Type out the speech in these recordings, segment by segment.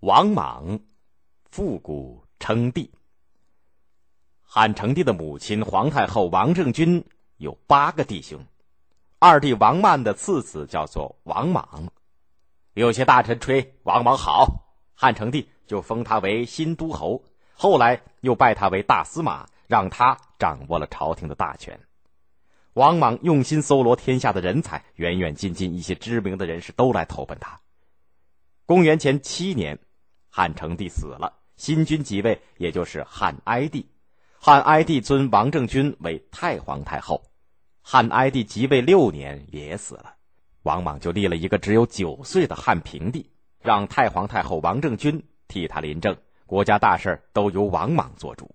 王莽复古称帝。汉成帝的母亲皇太后王政君有八个弟兄，二弟王曼的次子叫做王莽。有些大臣吹王莽好，汉成帝就封他为新都侯，后来又拜他为大司马，让他掌握了朝廷的大权。王莽用心搜罗天下的人才，远远近近一些知名的人士都来投奔他。公元前七年，汉成帝死了，新君即位，也就是汉哀帝。汉哀帝尊王政君为太皇太后，汉哀帝即位六年也死了，王莽就立了一个只有九岁的汉平帝，让太皇太后王政君替他临政，国家大事都由王莽做主。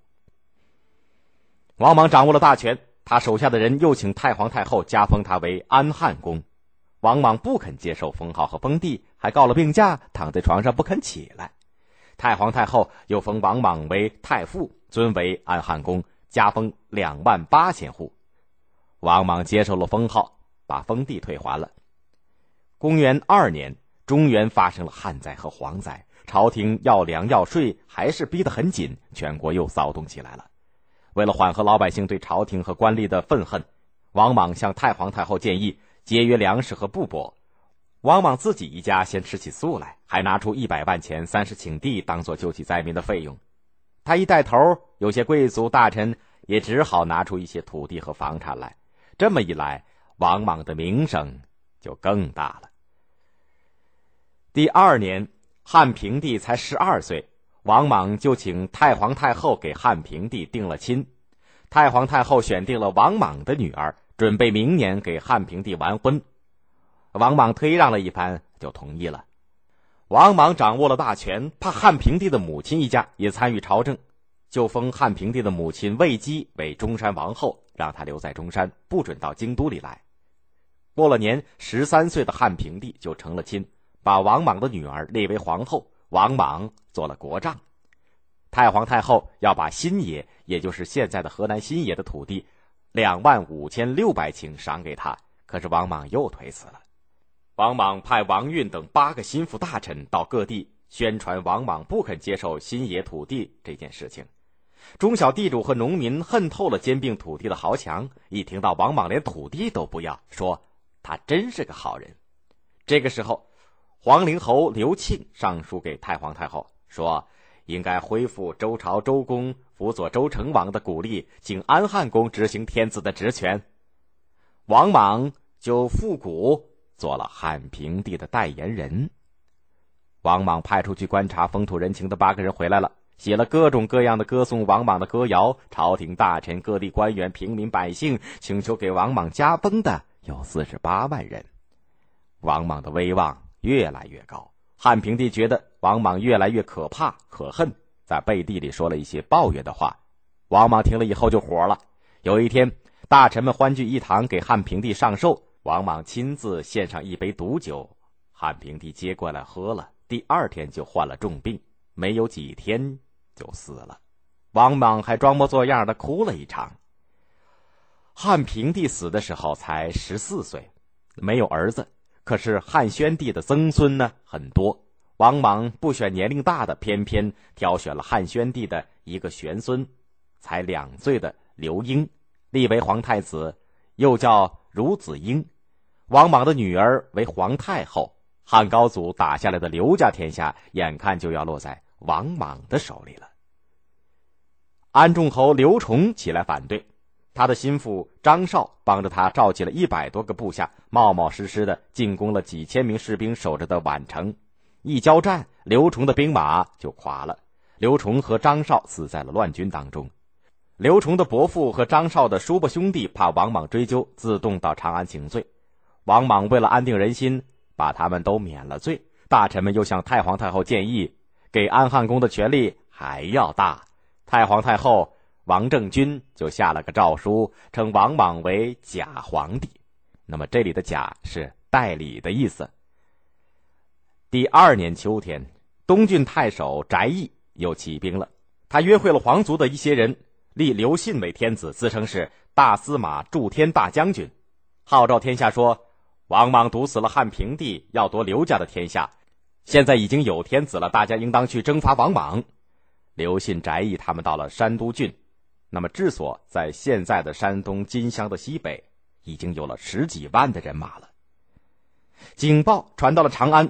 王莽掌握了大权，他手下的人又请太皇太后加封他为安汉公，王莽不肯接受封号和封地，还告了病假，躺在床上不肯起来。太皇太后又封王莽为太傅。尊为安汉公，加封两万八千户。王莽接受了封号，把封地退还了。公元二年，中原发生了旱灾和蝗灾，朝廷要粮要税还是逼得很紧，全国又骚动起来了。为了缓和老百姓对朝廷和官吏的愤恨，王莽向太皇太后建议节约粮食和布帛。王莽自己一家先吃起素来，还拿出一百万钱、三十顷地当做救济灾民的费用。他一带头，有些贵族大臣也只好拿出一些土地和房产来。这么一来，王莽的名声就更大了。第二年，汉平帝才十二岁，王莽就请太皇太后给汉平帝定了亲。太皇太后选定了王莽的女儿，准备明年给汉平帝完婚。王莽推让了一番，就同意了。王莽掌握了大权，怕汉平帝的母亲一家也参与朝政，就封汉平帝的母亲魏姬为中山王后，让她留在中山，不准到京都里来。过了年，十三岁的汉平帝就成了亲，把王莽的女儿立为皇后，王莽做了国丈。太皇太后要把新野，也就是现在的河南新野的土地，两万五千六百顷赏给他，可是王莽又推辞了。王莽派王运等八个心腹大臣到各地宣传王莽不肯接受新野土地这件事情。中小地主和农民恨透了兼并土地的豪强，一听到王莽连土地都不要，说他真是个好人。这个时候，黄陵侯刘庆上书给太皇太后，说应该恢复周朝周公辅佐周成王的鼓励，请安汉公执行天子的职权。王莽就复古。做了汉平帝的代言人。王莽派出去观察风土人情的八个人回来了，写了各种各样的歌颂王莽的歌谣。朝廷大臣、各地官员、平民百姓请求给王莽加封的有四十八万人。王莽的威望越来越高，汉平帝觉得王莽越来越可怕可恨，在背地里说了一些抱怨的话。王莽听了以后就火了。有一天，大臣们欢聚一堂，给汉平帝上寿。王莽亲自献上一杯毒酒，汉平帝接过来喝了。第二天就患了重病，没有几天就死了。王莽还装模作样的哭了一场。汉平帝死的时候才十四岁，没有儿子，可是汉宣帝的曾孙呢很多。王莽不选年龄大的，偏偏挑选了汉宣帝的一个玄孙，才两岁的刘婴，立为皇太子，又叫孺子婴。王莽的女儿为皇太后，汉高祖打下来的刘家天下，眼看就要落在王莽的手里了。安众侯刘崇起来反对，他的心腹张绍帮着他召集了一百多个部下，冒冒失失的进攻了几千名士兵守着的宛城。一交战，刘崇的兵马就垮了，刘崇和张绍死在了乱军当中。刘崇的伯父和张绍的叔伯兄弟怕王莽追究，自动到长安请罪。王莽为了安定人心，把他们都免了罪。大臣们又向太皇太后建议，给安汉公的权力还要大。太皇太后王政君就下了个诏书，称王莽为假皇帝。那么这里的“假”是代理的意思。第二年秋天，东郡太守翟义又起兵了。他约会了皇族的一些人，立刘信为天子，自称是大司马、助天大将军，号召天下说。王莽毒死了汉平帝，要夺刘家的天下，现在已经有天子了，大家应当去征伐王莽。刘信、翟义他们到了山都郡，那么治所在现在的山东金乡的西北，已经有了十几万的人马了。警报传到了长安，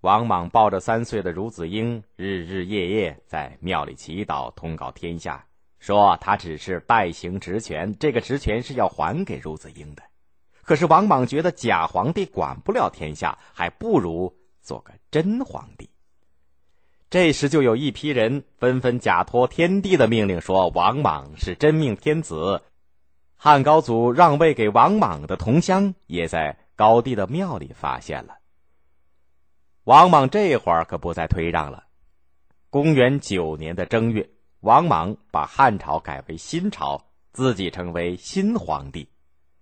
王莽抱着三岁的孺子婴，日日夜夜在庙里祈祷，通告天下，说他只是代行职权，这个职权是要还给孺子婴的。可是王莽觉得假皇帝管不了天下，还不如做个真皇帝。这时就有一批人纷纷假托天帝的命令，说王莽是真命天子。汉高祖让位给王莽的同乡，也在高帝的庙里发现了。王莽这会儿可不再推让了。公元九年的正月，王莽把汉朝改为新朝，自己成为新皇帝，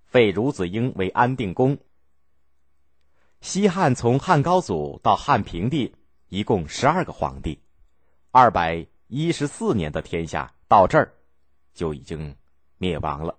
废孺子婴为安定公。西汉从汉高祖到汉平帝。一共十二个皇帝，二百一十四年的天下到这儿就已经灭亡了。